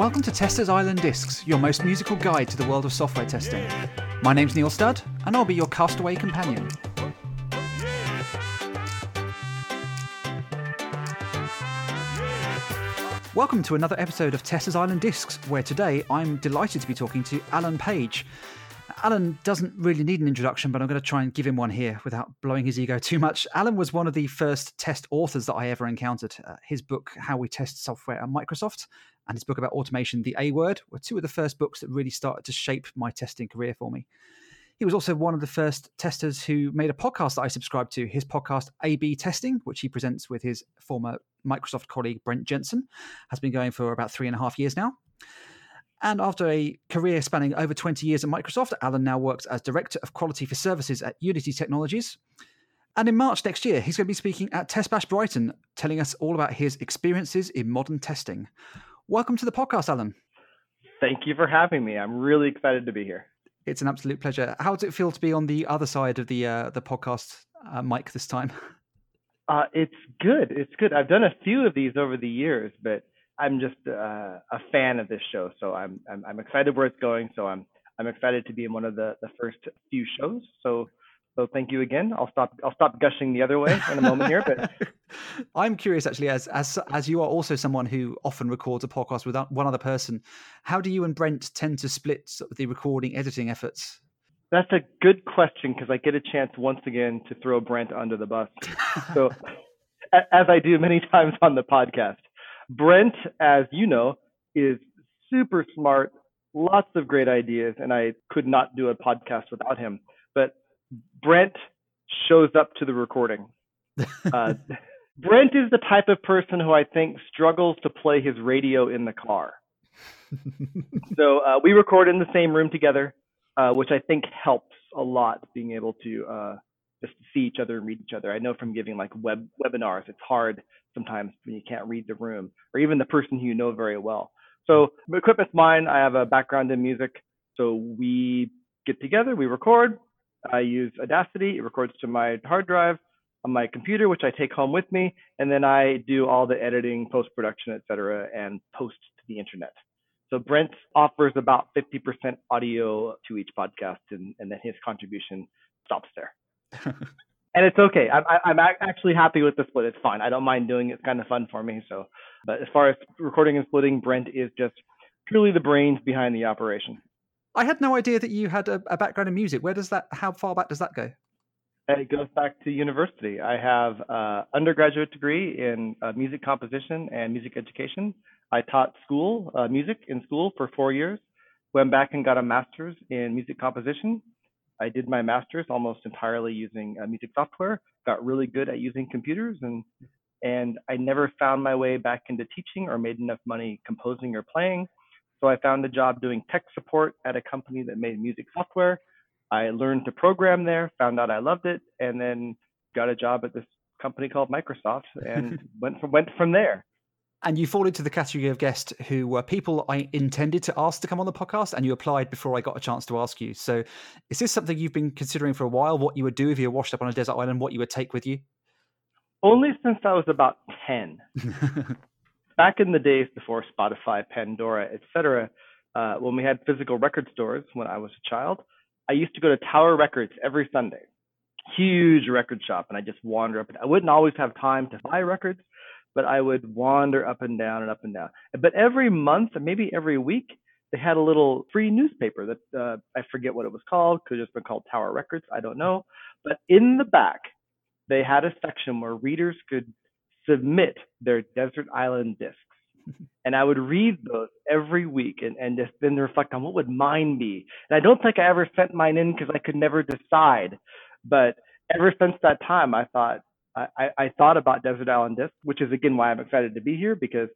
Welcome to Testers Island Discs, your most musical guide to the world of software testing. My name's Neil Studd, and I'll be your castaway companion. Welcome to another episode of Testers Island Discs, where today I'm delighted to be talking to Alan Page. Alan doesn't really need an introduction, but I'm going to try and give him one here without blowing his ego too much. Alan was one of the first test authors that I ever encountered. Uh, his book, How We Test Software at Microsoft, and his book about automation, The A Word, were two of the first books that really started to shape my testing career for me. He was also one of the first testers who made a podcast that I subscribed to, his podcast A B Testing, which he presents with his former Microsoft colleague Brent Jensen, has been going for about three and a half years now. And after a career spanning over 20 years at Microsoft, Alan now works as Director of Quality for Services at Unity Technologies. And in March next year, he's going to be speaking at Test Bash Brighton, telling us all about his experiences in modern testing. Welcome to the podcast, Alan. Thank you for having me. I'm really excited to be here. It's an absolute pleasure. How does it feel to be on the other side of the uh, the podcast uh, mic this time? Uh, it's good. It's good. I've done a few of these over the years, but I'm just uh, a fan of this show, so I'm, I'm, I'm excited where it's going. So I'm I'm excited to be in one of the the first few shows. So so thank you again. I'll stop I'll stop gushing the other way in a moment here. But I'm curious actually, as as as you are also someone who often records a podcast with one other person, how do you and Brent tend to split the recording editing efforts? That's a good question because I get a chance once again to throw Brent under the bus. So as I do many times on the podcast. Brent, as you know, is super smart, lots of great ideas, and I could not do a podcast without him. But Brent shows up to the recording. Uh, Brent is the type of person who I think struggles to play his radio in the car. so uh, we record in the same room together, uh, which I think helps a lot being able to uh, to see each other and read each other. I know from giving like web webinars, it's hard sometimes when you can't read the room or even the person who you know very well. So equipment's mine. I have a background in music. So we get together, we record. I use Audacity. It records to my hard drive on my computer, which I take home with me, and then I do all the editing, post production, etc., and post to the internet. So Brent offers about 50% audio to each podcast, and, and then his contribution stops there. And it's okay. I'm I'm actually happy with the split. It's fine. I don't mind doing it. It's kind of fun for me. So, but as far as recording and splitting, Brent is just purely the brains behind the operation. I had no idea that you had a, a background in music. Where does that? How far back does that go? It goes back to university. I have an undergraduate degree in uh, music composition and music education. I taught school uh, music in school for four years. Went back and got a master's in music composition I did my master's almost entirely using uh, music software. Got really good at using computers, and and I never found my way back into teaching or made enough money composing or playing. So I found a job doing tech support at a company that made music software. I learned to program there, found out I loved it, and then got a job at this company called Microsoft and went from went from there and you fall into the category of guest who were people I intended to ask to come on the podcast, and you applied before I got a chance to ask you. So, is this something you've been considering for a while? What you would do if you were washed up on a desert island? What you would take with you? Only since I was about ten. Back in the days before Spotify, Pandora, etc., uh, when we had physical record stores when I was a child, I used to go to Tower Records every Sunday. Huge record shop, and I just wander up. I wouldn't always have time to buy records but I would wander up and down and up and down. But every month, or maybe every week, they had a little free newspaper that uh, I forget what it was called. Could have just been called Tower Records. I don't know. But in the back, they had a section where readers could submit their desert island discs. and I would read those every week and, and just then reflect on what would mine be. And I don't think I ever sent mine in because I could never decide. But ever since that time, I thought, I, I thought about Desert Island Disc, which is again why I'm excited to be here because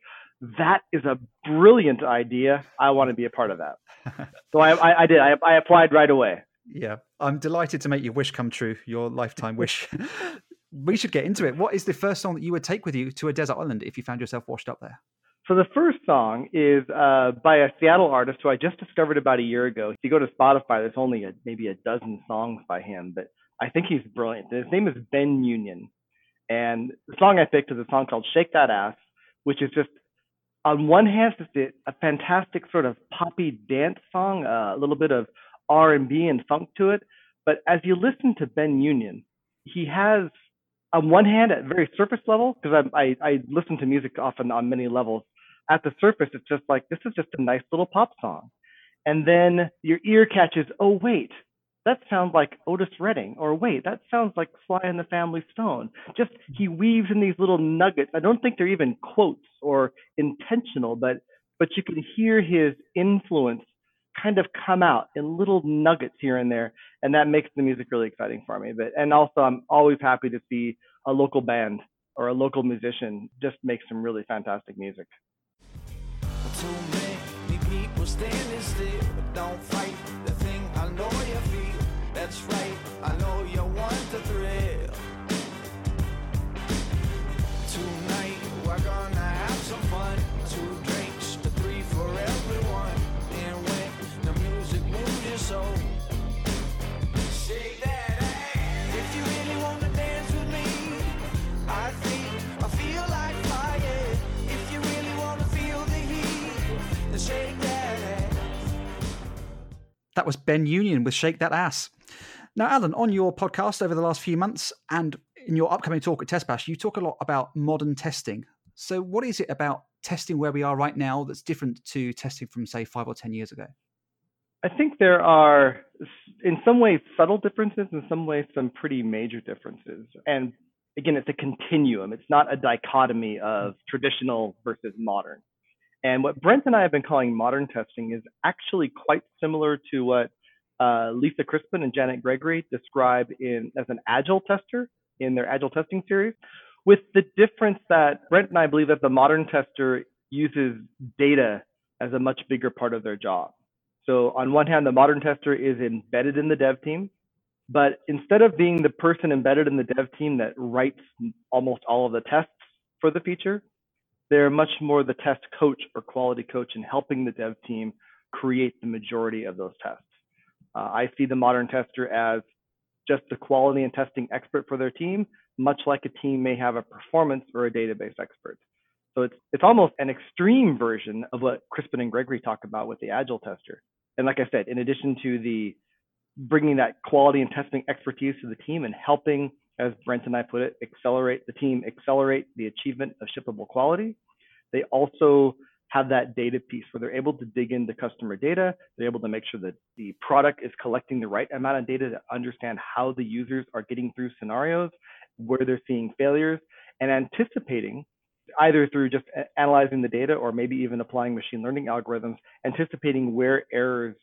that is a brilliant idea. I want to be a part of that. so I, I, I did. I, I applied right away. Yeah, I'm delighted to make your wish come true, your lifetime wish. we should get into it. What is the first song that you would take with you to a desert island if you found yourself washed up there? So the first song is uh, by a Seattle artist who I just discovered about a year ago. If you go to Spotify, there's only a, maybe a dozen songs by him, but I think he's brilliant. His name is Ben Union, and the song I picked is a song called Shake That Ass, which is just on one hand, it's a fantastic sort of poppy dance song, uh, a little bit of R&B and funk to it. But as you listen to Ben Union, he has on one hand at very surface level because I, I I listen to music often on many levels. At the surface, it's just like this is just a nice little pop song, and then your ear catches, oh wait, that sounds like Otis Redding, or wait, that sounds like Sly and the Family Stone. Just he weaves in these little nuggets. I don't think they're even quotes or intentional, but but you can hear his influence kind of come out in little nuggets here and there, and that makes the music really exciting for me. But and also, I'm always happy to see a local band or a local musician just make some really fantastic music. That's right, I know you want to thrill. Tonight we're gonna have some fun. Two drinks, to three for everyone. And when the music moves your soul, shake that ass. If you really wanna dance with me, I think I feel like fire. If you really wanna feel the heat, then shake that ass. That was Ben Union with Shake That Ass. Now, Alan, on your podcast over the last few months and in your upcoming talk at Test Bash, you talk a lot about modern testing. So, what is it about testing where we are right now that's different to testing from, say, five or 10 years ago? I think there are, in some ways, subtle differences, in some ways, some pretty major differences. And again, it's a continuum, it's not a dichotomy of traditional versus modern. And what Brent and I have been calling modern testing is actually quite similar to what uh, Lisa Crispin and Janet Gregory describe in as an agile tester in their agile testing series, with the difference that Brent and I believe that the modern tester uses data as a much bigger part of their job. So on one hand, the modern tester is embedded in the dev team, but instead of being the person embedded in the dev team that writes almost all of the tests for the feature, they're much more the test coach or quality coach in helping the dev team create the majority of those tests. Uh, I see the modern tester as just the quality and testing expert for their team, much like a team may have a performance or a database expert. So it's it's almost an extreme version of what Crispin and Gregory talk about with the agile tester. And like I said, in addition to the bringing that quality and testing expertise to the team and helping, as Brent and I put it, accelerate the team, accelerate the achievement of shippable quality, they also have that data piece where they're able to dig into customer data. They're able to make sure that the product is collecting the right amount of data to understand how the users are getting through scenarios, where they're seeing failures, and anticipating either through just analyzing the data or maybe even applying machine learning algorithms, anticipating where errors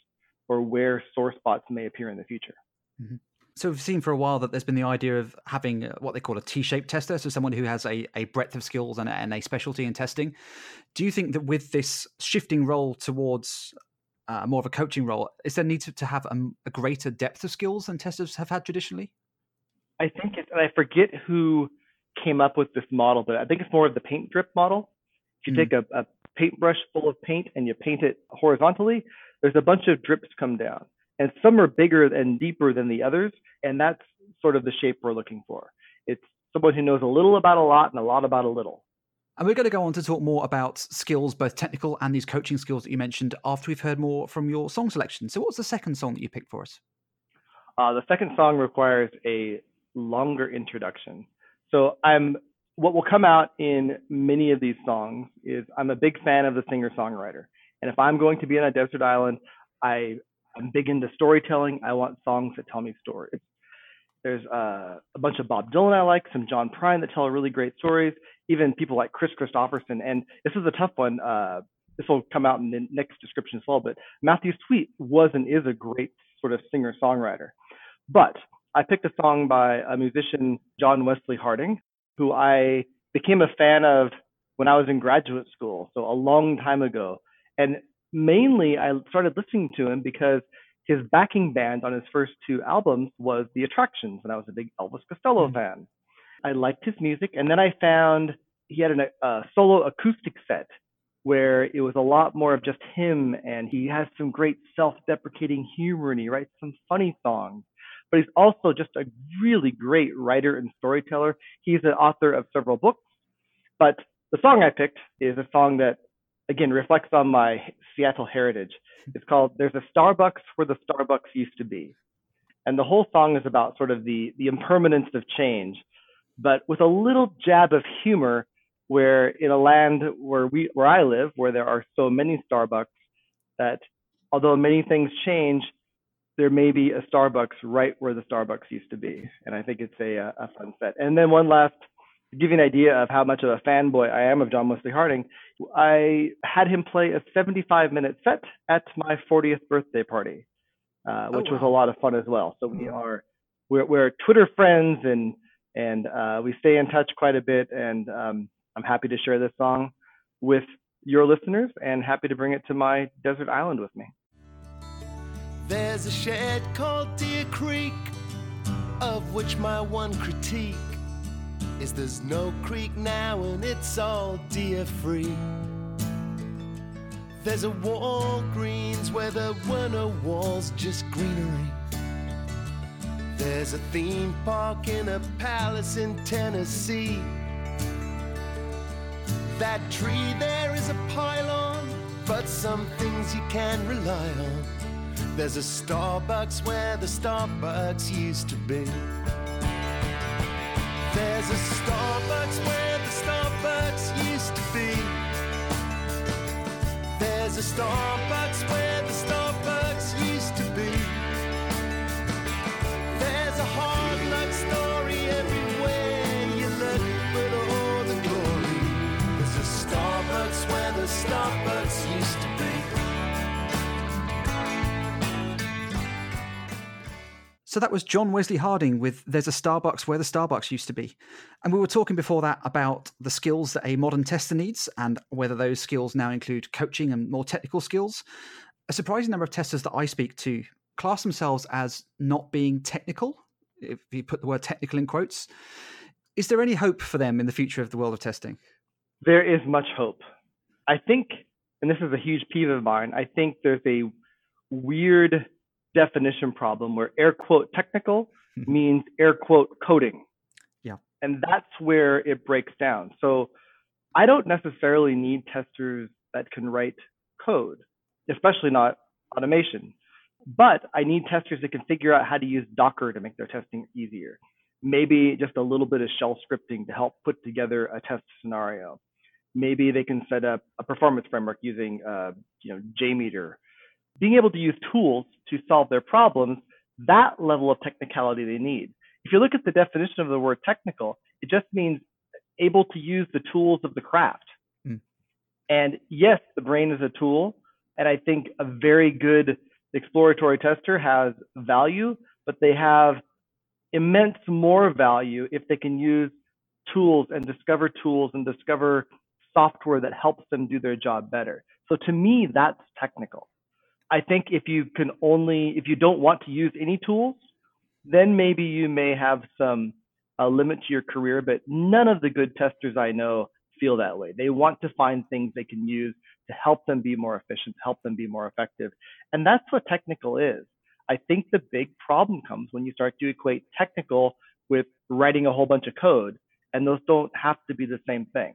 or where sore spots may appear in the future. Mm-hmm. So we've seen for a while that there's been the idea of having uh, what they call a T-shaped tester, so someone who has a, a breadth of skills and a, and a specialty in testing. Do you think that with this shifting role towards uh, more of a coaching role, is there need to, to have a, a, greater depth of skills than testers have had traditionally? I think I forget who came up with this model, but I think it's more of the paint drip model. If you mm. take a, a paintbrush full of paint and you paint it horizontally, there's a bunch of drips come down and some are bigger and deeper than the others, and that's sort of the shape we're looking for. It's someone who knows a little about a lot and a lot about a little. And we're going to go on to talk more about skills, both technical and these coaching skills that you mentioned, after we've heard more from your song selection. So, what's the second song that you picked for us? Uh, the second song requires a longer introduction. So, I'm what will come out in many of these songs is I'm a big fan of the singer songwriter, and if I'm going to be on a desert island, I I'm big into storytelling. I want songs that tell me stories. There's uh, a bunch of Bob Dylan I like, some John Prine that tell really great stories, even people like Kris Kristofferson. And this is a tough one. Uh, this will come out in the next description as well. But Matthew Sweet was and is a great sort of singer songwriter. But I picked a song by a musician, John Wesley Harding, who I became a fan of when I was in graduate school, so a long time ago. And mainly I started listening to him because his backing band on his first two albums was The Attractions, and I was a big Elvis Costello mm-hmm. fan. I liked his music, and then I found he had an, a solo acoustic set where it was a lot more of just him, and he has some great self-deprecating humor, and he writes some funny songs. But he's also just a really great writer and storyteller. He's the author of several books, but the song I picked is a song that again reflects on my Seattle heritage. It's called "There's a Starbucks where the Starbucks used to be," and the whole song is about sort of the the impermanence of change, but with a little jab of humor. Where in a land where we where I live, where there are so many Starbucks, that although many things change, there may be a Starbucks right where the Starbucks used to be. And I think it's a, a fun set. And then one last, to give you an idea of how much of a fanboy I am of John Wesley Harding, I had him play a 75 minute set at my 40th birthday party, uh, which oh, wow. was a lot of fun as well. So we are, we're, we're Twitter friends and, and uh, we stay in touch quite a bit. And um, I'm happy to share this song with your listeners and happy to bring it to my desert island with me. There's a shed called Deer Creek, of which my one critique is there's no creek now and it's all deer free. There's a Walgreens where there were no walls, just greenery. There's a theme park in a palace in Tennessee. That tree there is a pylon, but some things you can rely on. There's a Starbucks where the Starbucks used to be. There's a Starbucks where the Starbucks used to be. There's a Starbucks where the Starbucks used to be. There's a hard luck story everywhere you look but all the glory. There's a Starbucks where the Starbucks used to be. So that was John Wesley Harding with There's a Starbucks Where the Starbucks Used to Be. And we were talking before that about the skills that a modern tester needs and whether those skills now include coaching and more technical skills. A surprising number of testers that I speak to class themselves as not being technical, if you put the word technical in quotes. Is there any hope for them in the future of the world of testing? There is much hope. I think, and this is a huge peeve of mine, I think there's a weird definition problem where air quote technical mm-hmm. means air quote coding. Yeah. And that's where it breaks down. So I don't necessarily need testers that can write code, especially not automation. But I need testers that can figure out how to use Docker to make their testing easier. Maybe just a little bit of shell scripting to help put together a test scenario. Maybe they can set up a performance framework using, uh, you know, JMeter being able to use tools to solve their problems, that level of technicality they need. If you look at the definition of the word technical, it just means able to use the tools of the craft. Mm. And yes, the brain is a tool. And I think a very good exploratory tester has value, but they have immense more value if they can use tools and discover tools and discover software that helps them do their job better. So to me, that's technical. I think if you can only, if you don't want to use any tools, then maybe you may have some uh, limit to your career. But none of the good testers I know feel that way. They want to find things they can use to help them be more efficient, help them be more effective. And that's what technical is. I think the big problem comes when you start to equate technical with writing a whole bunch of code, and those don't have to be the same thing.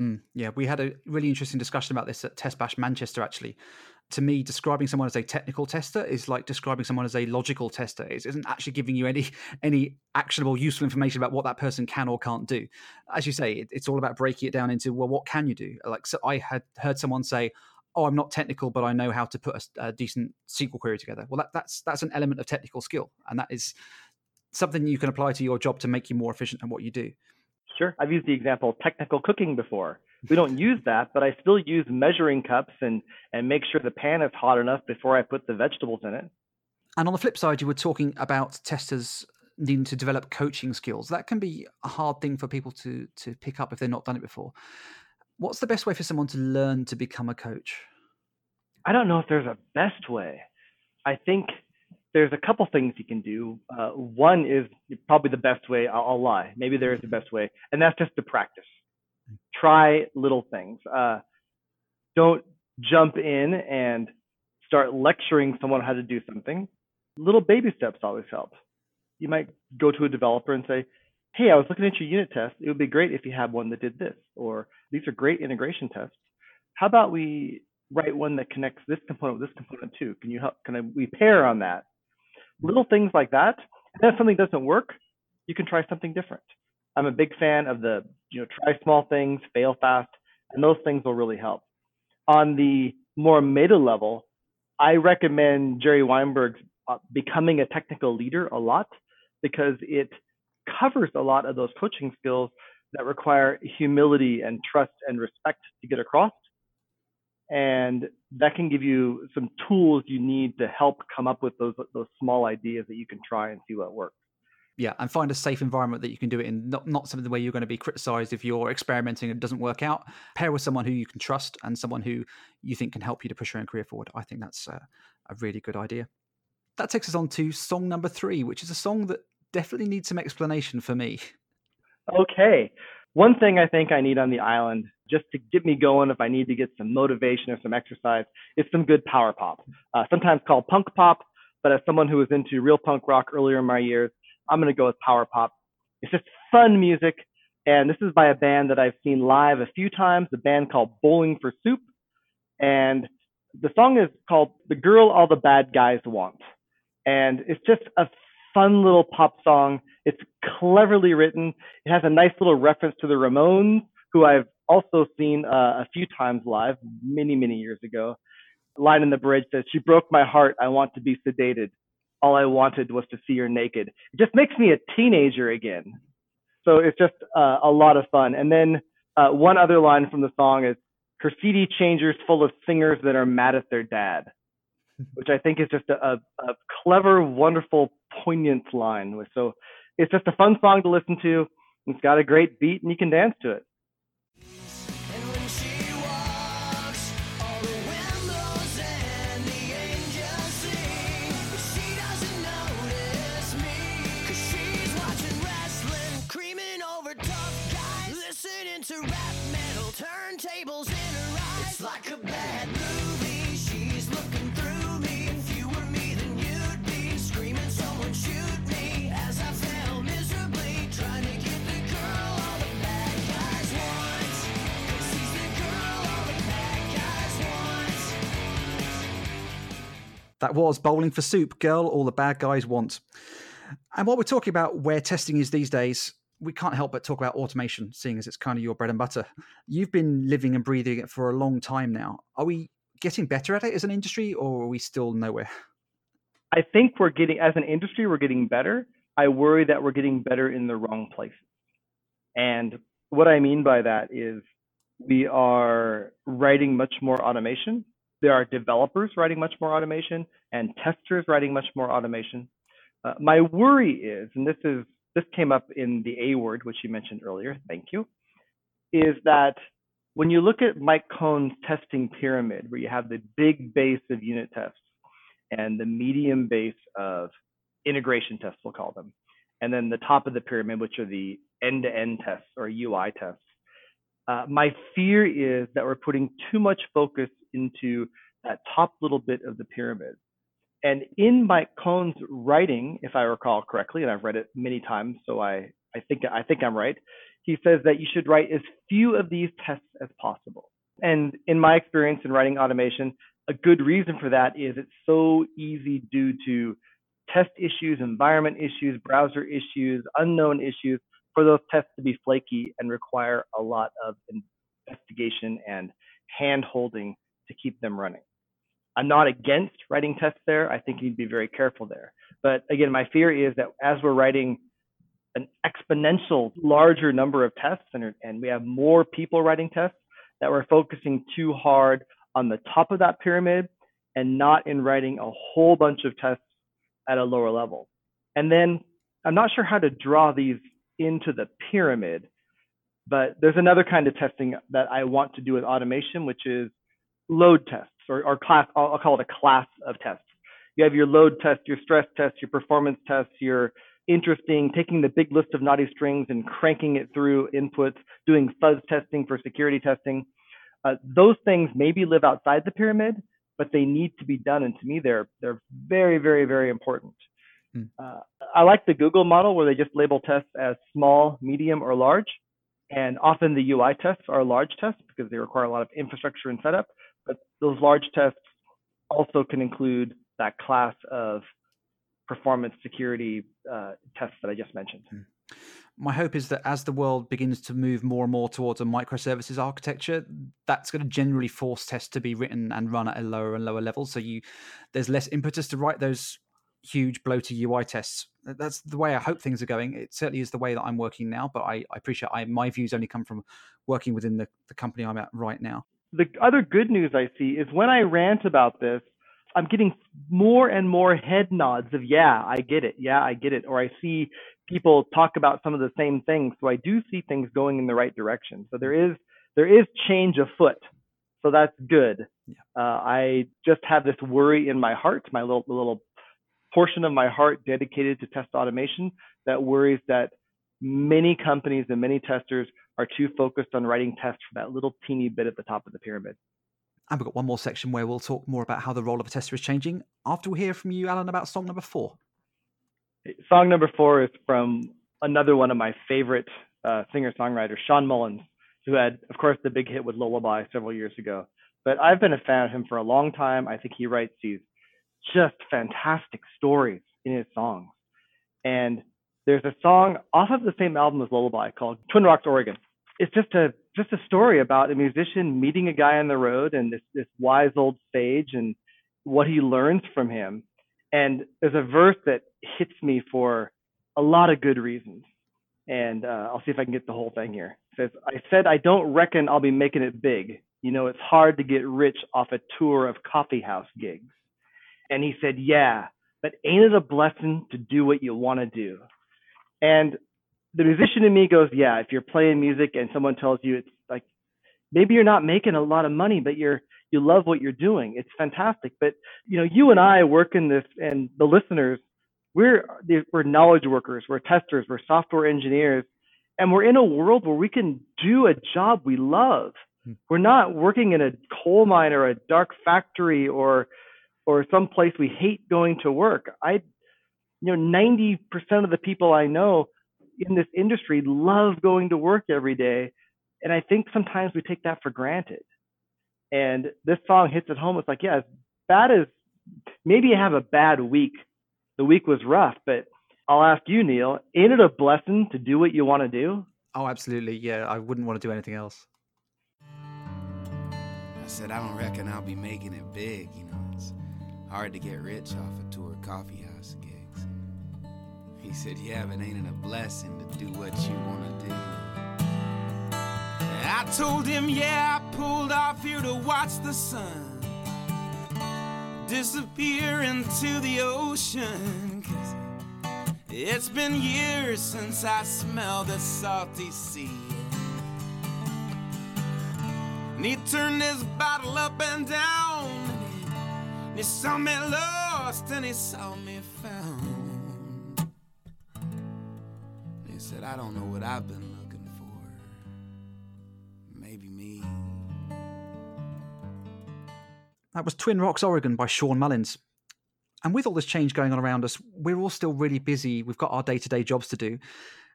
Mm, yeah, we had a really interesting discussion about this at Test Bash Manchester, actually. To me, describing someone as a technical tester is like describing someone as a logical tester. It isn't actually giving you any any actionable, useful information about what that person can or can't do. As you say, it, it's all about breaking it down into well, what can you do? Like, so I had heard someone say, "Oh, I'm not technical, but I know how to put a, a decent SQL query together." Well, that, that's that's an element of technical skill, and that is something you can apply to your job to make you more efficient at what you do. Sure. I've used the example technical cooking before. We don't use that, but I still use measuring cups and, and make sure the pan is hot enough before I put the vegetables in it. And on the flip side, you were talking about testers needing to develop coaching skills. That can be a hard thing for people to to pick up if they've not done it before. What's the best way for someone to learn to become a coach? I don't know if there's a best way. I think there's a couple things you can do. Uh, one is probably the best way. I'll, I'll, lie. Maybe there is the best way, and that's just to practice. Try little things. Uh, don't jump in and start lecturing someone how to do something. Little baby steps always help. You might go to a developer and say, "Hey, I was looking at your unit test. It would be great if you had one that did this." Or these are great integration tests. how about we write one that connects this component with this component too? Can you help? Can I, we pair on that? Little things like that. And if something doesn't work, you can try something different. I'm a big fan of the, you know, try small things, fail fast, and those things will really help. On the more meta level, I recommend Jerry Weinberg's uh, becoming a technical leader a lot because it covers a lot of those coaching skills that require humility and trust and respect to get across. And that can give you some tools you need to help come up with those those small ideas that you can try and see what works. Yeah, and find a safe environment that you can do it in. Not not something where you're going to be criticized if you're experimenting and it doesn't work out. Pair with someone who you can trust and someone who you think can help you to push your own career forward. I think that's a, a really good idea. That takes us on to song number three, which is a song that definitely needs some explanation for me. Okay. One thing I think I need on the island, just to get me going, if I need to get some motivation or some exercise, is some good power pop. Uh, sometimes called punk pop, but as someone who was into real punk rock earlier in my years, I'm going to go with power pop. It's just fun music. And this is by a band that I've seen live a few times, a band called Bowling for Soup. And the song is called The Girl All the Bad Guys Want. And it's just a fun little pop song. Cleverly written. It has a nice little reference to the Ramones, who I've also seen uh, a few times live many, many years ago. line in the bridge says, She broke my heart. I want to be sedated. All I wanted was to see her naked. It just makes me a teenager again. So it's just uh, a lot of fun. And then uh, one other line from the song is, Her CD changer's full of singers that are mad at their dad which I think is just a, a, clever, wonderful, poignant line. So it's just a fun song to listen to. It's got a great beat, and you can dance to it. in her eyes. It's like a bad movie. That was Bowling for Soup, Girl All the Bad Guys Want. And while we're talking about where testing is these days, we can't help but talk about automation, seeing as it's kind of your bread and butter. You've been living and breathing it for a long time now. Are we getting better at it as an industry, or are we still nowhere? I think we're getting, as an industry, we're getting better. I worry that we're getting better in the wrong places. And what I mean by that is we are writing much more automation there are developers writing much more automation and testers writing much more automation. Uh, my worry is, and this is this came up in the A word, which you mentioned earlier. Thank you. Is that when you look at Mike Cohn's testing pyramid, where you have the big base of unit tests and the medium base of integration tests, we'll call them, and then the top of the pyramid, which are the end-to-end tests or UI tests. Uh, my fear is that we're putting too much focus into that top little bit of the pyramid. And in Mike Cohn's writing, if I recall correctly, and I've read it many times, so I, I think I think I'm right. He says that you should write as few of these tests as possible. And in my experience in writing automation, a good reason for that is it's so easy due to test issues, environment issues, browser issues, unknown issues for those tests to be flaky and require a lot of investigation and hand holding to keep them running. I'm not against writing tests there. I think you need to be very careful there. But again, my fear is that as we're writing an exponential larger number of tests and, and we have more people writing tests, that we're focusing too hard on the top of that pyramid and not in writing a whole bunch of tests at a lower level. And then I'm not sure how to draw these into the pyramid, but there's another kind of testing that I want to do with automation, which is load tests or, or class, I'll, I'll call it a class of tests. You have your load test, your stress test, your performance tests, your interesting, taking the big list of naughty strings and cranking it through inputs, doing fuzz testing for security testing. Uh, those things maybe live outside the pyramid, but they need to be done. And to me, they're they're very, very, very important. Hmm. Uh, I like the Google model where they just label tests as small, medium, or large. And often the UI tests are large tests because they require a lot of infrastructure and setup. But those large tests also can include that class of performance security uh, tests that I just mentioned. Hmm. My hope is that as the world begins to move more and more towards a microservices architecture, that's going to generally force tests to be written and run at a lower and lower level. So you, there's less impetus to write those huge bloated UI tests. That's the way I hope things are going. It certainly is the way that I'm working now, but I, I appreciate I, my views only come from working within the, the company I'm at right now. The other good news I see is when I rant about this, I'm getting more and more head nods of, yeah, I get it. Yeah, I get it. Or I see people talk about some of the same things. So I do see things going in the right direction. So there is, there is change afoot. So that's good. Yeah. Uh, I just have this worry in my heart, my little, little portion of my heart dedicated to test automation that worries that many companies and many testers are too focused on writing tests for that little teeny bit at the top of the pyramid. And we've got one more section where we'll talk more about how the role of a tester is changing after we hear from you, Alan, about song number four. Song number four is from another one of my favorite uh, singer songwriters, Shawn Mullins, who had, of course, the big hit with Lullaby several years ago. But I've been a fan of him for a long time. I think he writes these just fantastic stories in his songs. And there's a song off of the same album as Lullaby called Twin Rocks, Oregon. It's just a just a story about a musician meeting a guy on the road and this this wise old sage and what he learns from him. And there's a verse that hits me for a lot of good reasons. And uh, I'll see if I can get the whole thing here. It says, I said I don't reckon I'll be making it big. You know, it's hard to get rich off a tour of coffee house gigs. And he said, Yeah, but ain't it a blessing to do what you want to do? And the musician in me goes, Yeah, if you're playing music and someone tells you it's like maybe you're not making a lot of money, but you're you love what you're doing. It's fantastic. But you know, you and I work in this and the listeners, we're we're knowledge workers, we're testers, we're software engineers, and we're in a world where we can do a job we love. Hmm. We're not working in a coal mine or a dark factory or or some place we hate going to work. I, you know, 90% of the people I know in this industry love going to work every day. And I think sometimes we take that for granted. And this song hits it home. It's like, yeah, as bad as maybe you have a bad week. The week was rough, but I'll ask you, Neil, ain't it a blessing to do what you want to do? Oh, absolutely. Yeah, I wouldn't want to do anything else. I said, I don't reckon I'll be making it big, you know. Hard to get rich off a tour coffee house gigs. He said, Yeah, but ain't it a blessing to do what you want to do? I told him, Yeah, I pulled off here to watch the sun disappear into the ocean. Cause it's been years since I smelled the salty sea. And he turned his bottle up and down he saw me lost and he saw me found. he said, I don't know what I've been looking for. Maybe me. That was Twin Rocks, Oregon by Shawn Mullins. And with all this change going on around us, we're all still really busy. We've got our day to day jobs to do.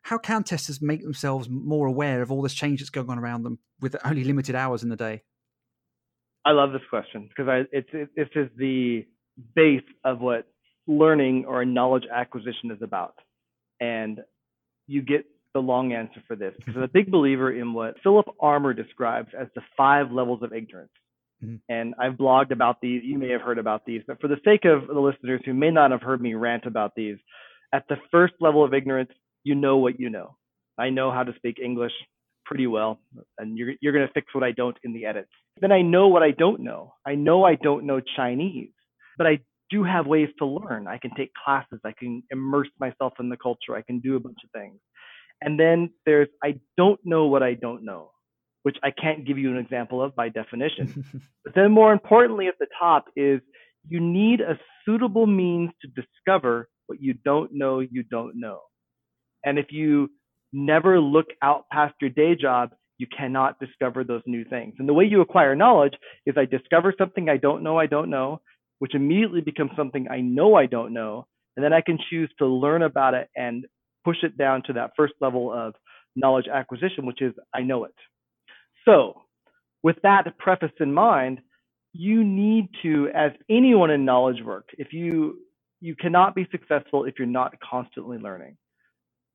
How can testers make themselves more aware of all this change that's going on around them with only limited hours in the day? I love this question because I it's it, this is the base of what learning or knowledge acquisition is about, and you get the long answer for this because I'm a big believer in what Phillip Armour describes as the five levels of ignorance. Mm-hmm. And I've blogged about these. You may have heard about these, but for the sake of the listeners who may not have heard me rant about these, at the first level of ignorance, you know what you know. I know how to speak English pretty well, and you're you're going to fix what I don't in the edits. Then I know what I don't know. I know I don't know Chinese, but I do have ways to learn. I can take classes. I can immerse myself in the culture. I can do a bunch of things. And then there's I don't know what I don't know, which I can't give you an example of by definition. but then more importantly at the top is you need a suitable means to discover what you don't know you don't know. And if you never look out past your day job, you cannot discover those new things. And the way you acquire knowledge is I discover something I don't know I don't know, which immediately becomes something I know I don't know. And then I can choose to learn about it and push it down to that first level of knowledge acquisition, which is I know it. So, with that preface in mind, you need to, as anyone in knowledge work, if you you cannot be successful if you're not constantly learning.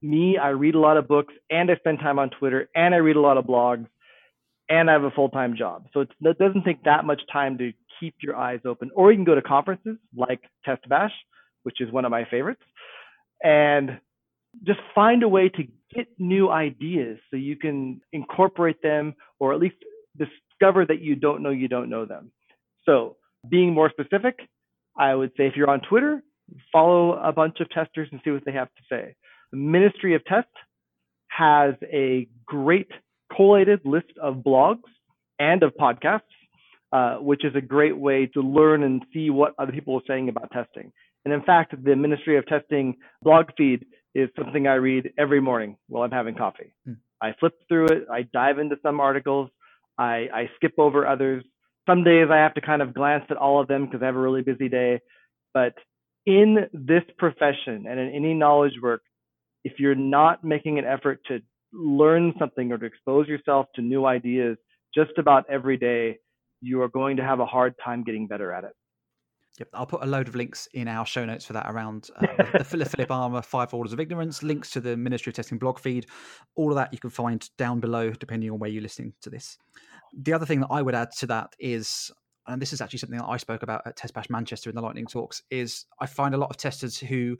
Me, I read a lot of books and I spend time on Twitter and I read a lot of blogs and I have a full time job. So it doesn't take that much time to keep your eyes open. Or you can go to conferences like Test Bash, which is one of my favorites, and just find a way to get new ideas so you can incorporate them or at least discover that you don't know you don't know them. So, being more specific, I would say if you're on Twitter, follow a bunch of testers and see what they have to say. Ministry of Test has a great collated list of blogs and of podcasts, uh, which is a great way to learn and see what other people are saying about testing. And in fact, the Ministry of Testing blog feed is something I read every morning while I'm having coffee. Hmm. I flip through it, I dive into some articles, I, I skip over others. Some days I have to kind of glance at all of them because I have a really busy day. But in this profession and in any knowledge work, if you're not making an effort to learn something or to expose yourself to new ideas just about every day, you are going to have a hard time getting better at it. Yep, I'll put a load of links in our show notes for that around uh, the, the Phillip Armour Five Orders of Ignorance, links to the Ministry of Testing blog feed, all of that you can find down below, depending on where you're listening to this. The other thing that I would add to that is, and this is actually something that I spoke about at Test Bash Manchester in the Lightning Talks, is I find a lot of testers who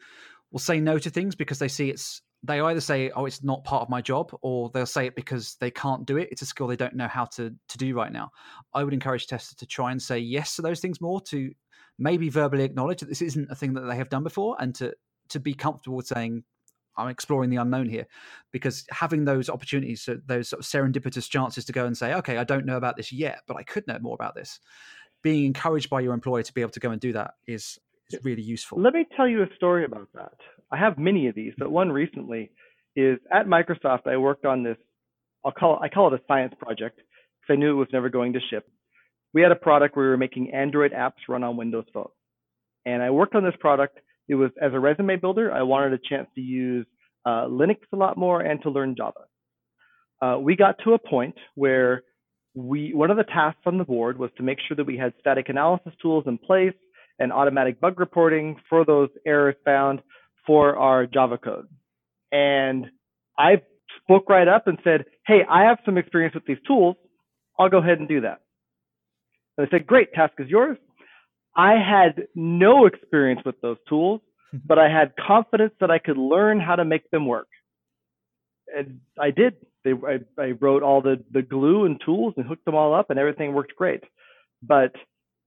will say no to things because they see it's they either say, "Oh, it's not part of my job," or they'll say it because they can't do it. It's a skill they don't know how to to do right now. I would encourage testers to try and say yes to those things more, to maybe verbally acknowledge that this isn't a thing that they have done before, and to to be comfortable with saying, "I'm exploring the unknown here," because having those opportunities, those sort of serendipitous chances to go and say, "Okay, I don't know about this yet, but I could know more about this." Being encouraged by your employer to be able to go and do that is is really useful. Let me tell you a story about that. I have many of these, but one recently is at Microsoft. I worked on this. I'll call I call it a science project because I knew it was never going to ship. We had a product where we were making Android apps run on Windows Phone, and I worked on this product. It was as a resume builder. I wanted a chance to use uh, Linux a lot more and to learn Java. Uh, we got to a point where we one of the tasks on the board was to make sure that we had static analysis tools in place and automatic bug reporting for those errors found for our Java code. And I spoke right up and said, Hey, I have some experience with these tools. I'll go ahead and do that. And they said, Great, task is yours. I had no experience with those tools, but I had confidence that I could learn how to make them work. And I did. They, I, I wrote all the, the glue and tools and hooked them all up, and everything worked great. But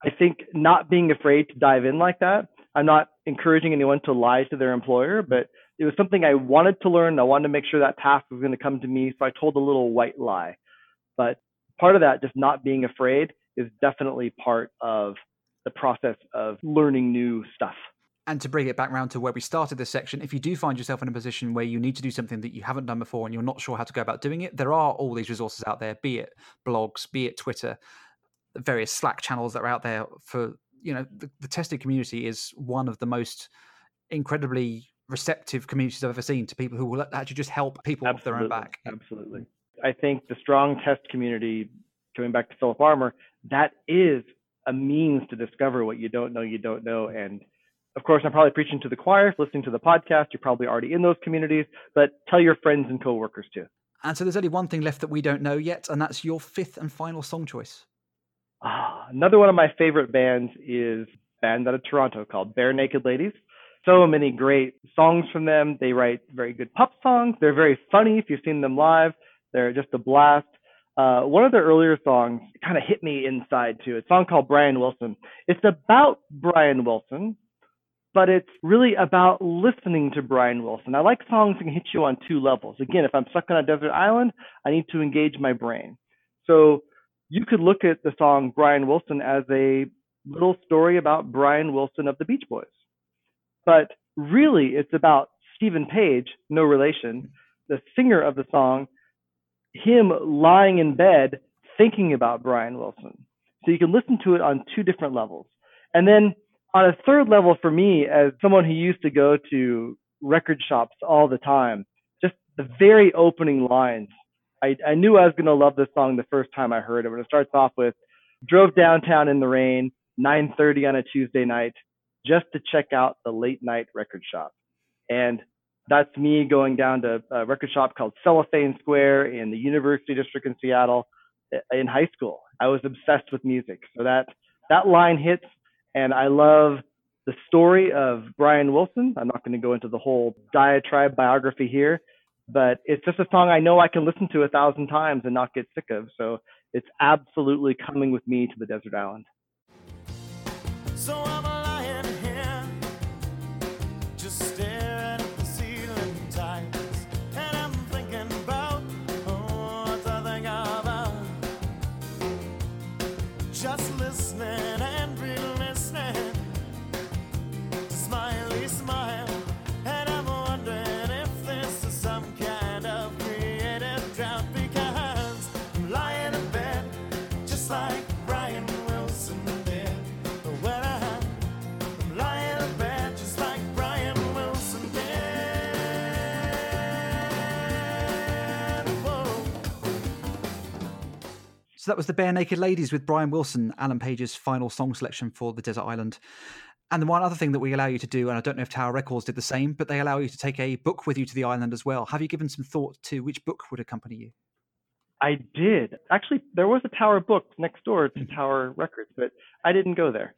I think not being afraid to dive in like that I'm not encouraging anyone to lie to their employer, but it was something I wanted to learn. I wanted to make sure that task was going to come to me. So I told a little white lie. But part of that, just not being afraid, is definitely part of the process of learning new stuff. And to bring it back around to where we started this section, if you do find yourself in a position where you need to do something that you haven't done before and you're not sure how to go about doing it, there are all these resources out there, be it blogs, be it Twitter, various Slack channels that are out there for you know the, the testing community is one of the most incredibly receptive communities I've ever seen to people who will actually just help people Absolutely. off their own back. Absolutely. I think the strong test community, going back to Phillip Armour, that is a means to discover what you don't know you don't know. And of course, I'm probably preaching to the choir. listening to the podcast, you're probably already in those communities, but tell your friends and coworkers too. And so there's only one thing left that we don't know yet, and that's your fifth and final song choice. Ah, another one of my favorite bands is a band out of Toronto called Barenaked Ladies. So many great songs from them. They write very good pop songs. They're very funny if you've seen them live. They're just a blast. Uh, one of their earlier songs kind of hit me inside too. It's a song called Brian Wilson. It's about Brian Wilson, but it's really about listening to Brian Wilson. I like songs that can hit you on two levels. Again, if I'm stuck on a desert island, I need to engage my brain. So you could look at the song Brian Wilson as a little story about Brian Wilson of the Beach Boys. But really, it's about Steven Page, no relation, the singer of the song, him lying in bed thinking about Brian Wilson. So you can listen to it on two different levels. And then on a third level for me, as someone who used to go to record shops all the time, just the very opening lines. I, I knew I was going to love this song the first time I heard it. When it starts off with, drove downtown in the rain, 9:30 on a Tuesday night, just to check out the late night record shop. And that's me going down to a record shop called Cellophane Square in the University District in Seattle in high school. I was obsessed with music. So that that line hits and I love the story of Brian Wilson. I'm not going to go into the whole diatribe biography here, but it's just a song I know I can listen to a thousand times and not get sick of. So it's absolutely coming with me to the desert island. So So that was the Barenaked Ladies with Brian Wilson, Alan Page's final song selection for the Desert Island. And the one other thing that we allow you to do, and I don't know if Tower Records did the same, but they allow you to take a book with you to the island as well. Have you given some thought to which book would accompany you? I did. Actually, there was a Tower book next door to mm-hmm. Tower Records, but I didn't go there.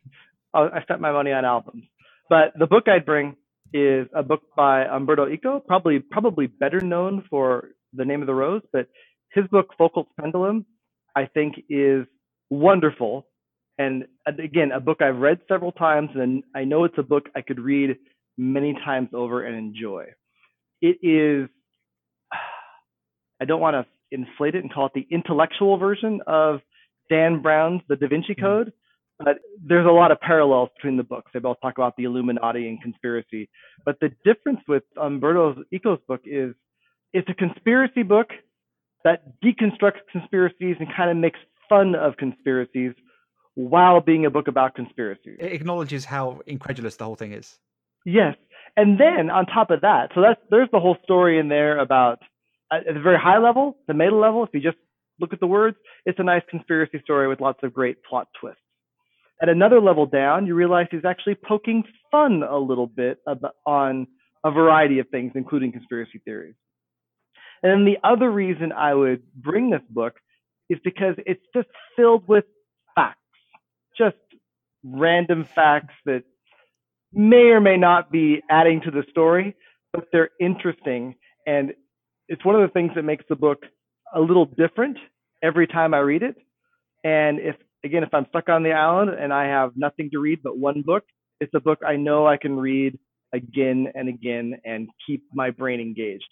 I, spent my money on albums. But the book I'd bring is a book by Umberto Eco, probably probably better known for The Name of the Rose, but his book Foucault's Pendulum, I think, is wonderful. And uh, again, a book I've read several times, and I know it's a book I could read many times over and enjoy. It is I don't want to inflate it and call it the intellectual version of Dan Brown's The Da Vinci Code, but there's a lot of parallels between the books. They both talk about the Illuminati and conspiracy. But the difference with Umberto Eco's book is it's a conspiracy book that deconstructs conspiracies and kind of makes fun of conspiracies while being a book about conspiracies. It acknowledges how incredulous the whole thing is. Yes. And then on top of that, so that's there's the whole story in there about at the very high level, the meta level, if you just look at the words, it's a nice conspiracy story with lots of great plot twists. At another level down, you realize he's actually poking fun a little bit about, on a variety of things, including conspiracy theories. And then the other reason I would bring this book is because it's just filled with facts, just random facts that may or may not be adding to the story, but they're interesting. And it's one of the things that makes the book a little different every time I read it. And if, again, if I'm stuck on the island and I have nothing to read but one book, it's a book I know I can read again and again and keep my brain engaged.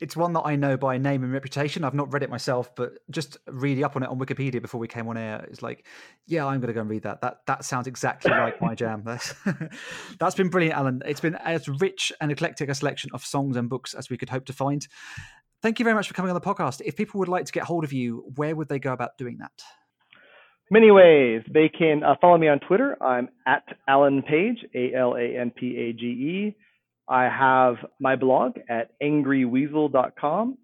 It's one that I know by name and reputation. I've not read it myself, but just reading up on it on Wikipedia before we came on air, it's like, yeah, I'm going to go and read that. That that sounds exactly like my jam. That's that's been brilliant, Alan. It's been as rich and eclectic a selection of songs and books as we could hope to find. Thank you very much for coming on the podcast. If people would like to get hold of you, where would they go about doing that? Many ways. They can uh, follow me on Twitter. I'm at Alan Page, A L A N P A G E. I have my blog at angryweasel.com,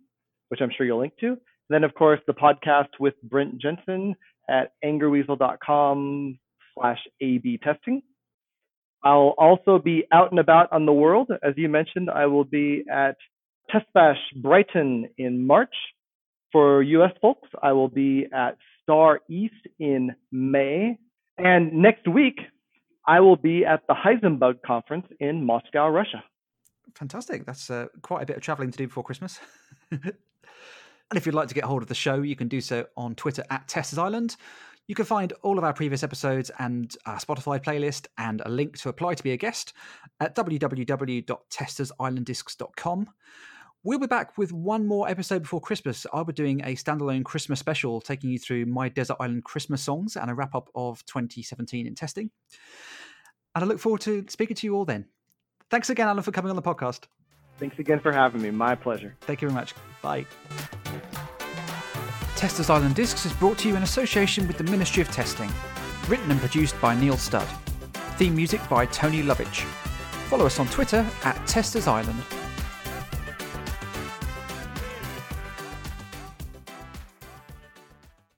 which I'm sure you'll link to. Then, of course, the podcast with Brent Jensen at angryweasel.com slash A-B testing. I'll also be out and about on the world. As you mentioned, I will be at Test Bash Brighton in March. For US folks, I will be at Star East in May. And next week, I will be at the Heisenbug conference in Moscow, Russia. Fantastic. That's uh, quite a bit of traveling to do before Christmas. and if you'd like to get hold of the show, you can do so on Twitter at Testers Island. You can find all of our previous episodes and our Spotify playlist and a link to apply to be a guest at www.testersislanddiscs.com. We'll be back with one more episode before Christmas. I'll be doing a standalone Christmas special, taking you through my Desert Island Christmas songs and a wrap up of 2017 in testing. And I look forward to speaking to you all then. Thanks again, Alan, for coming on the podcast. Thanks again for having me. My pleasure. Thank you very much. Bye. Testers Island Discs is brought to you in association with the Ministry of Testing. Written and produced by Neil Studd. Theme music by Tony Lovitch. Follow us on Twitter at Testers Island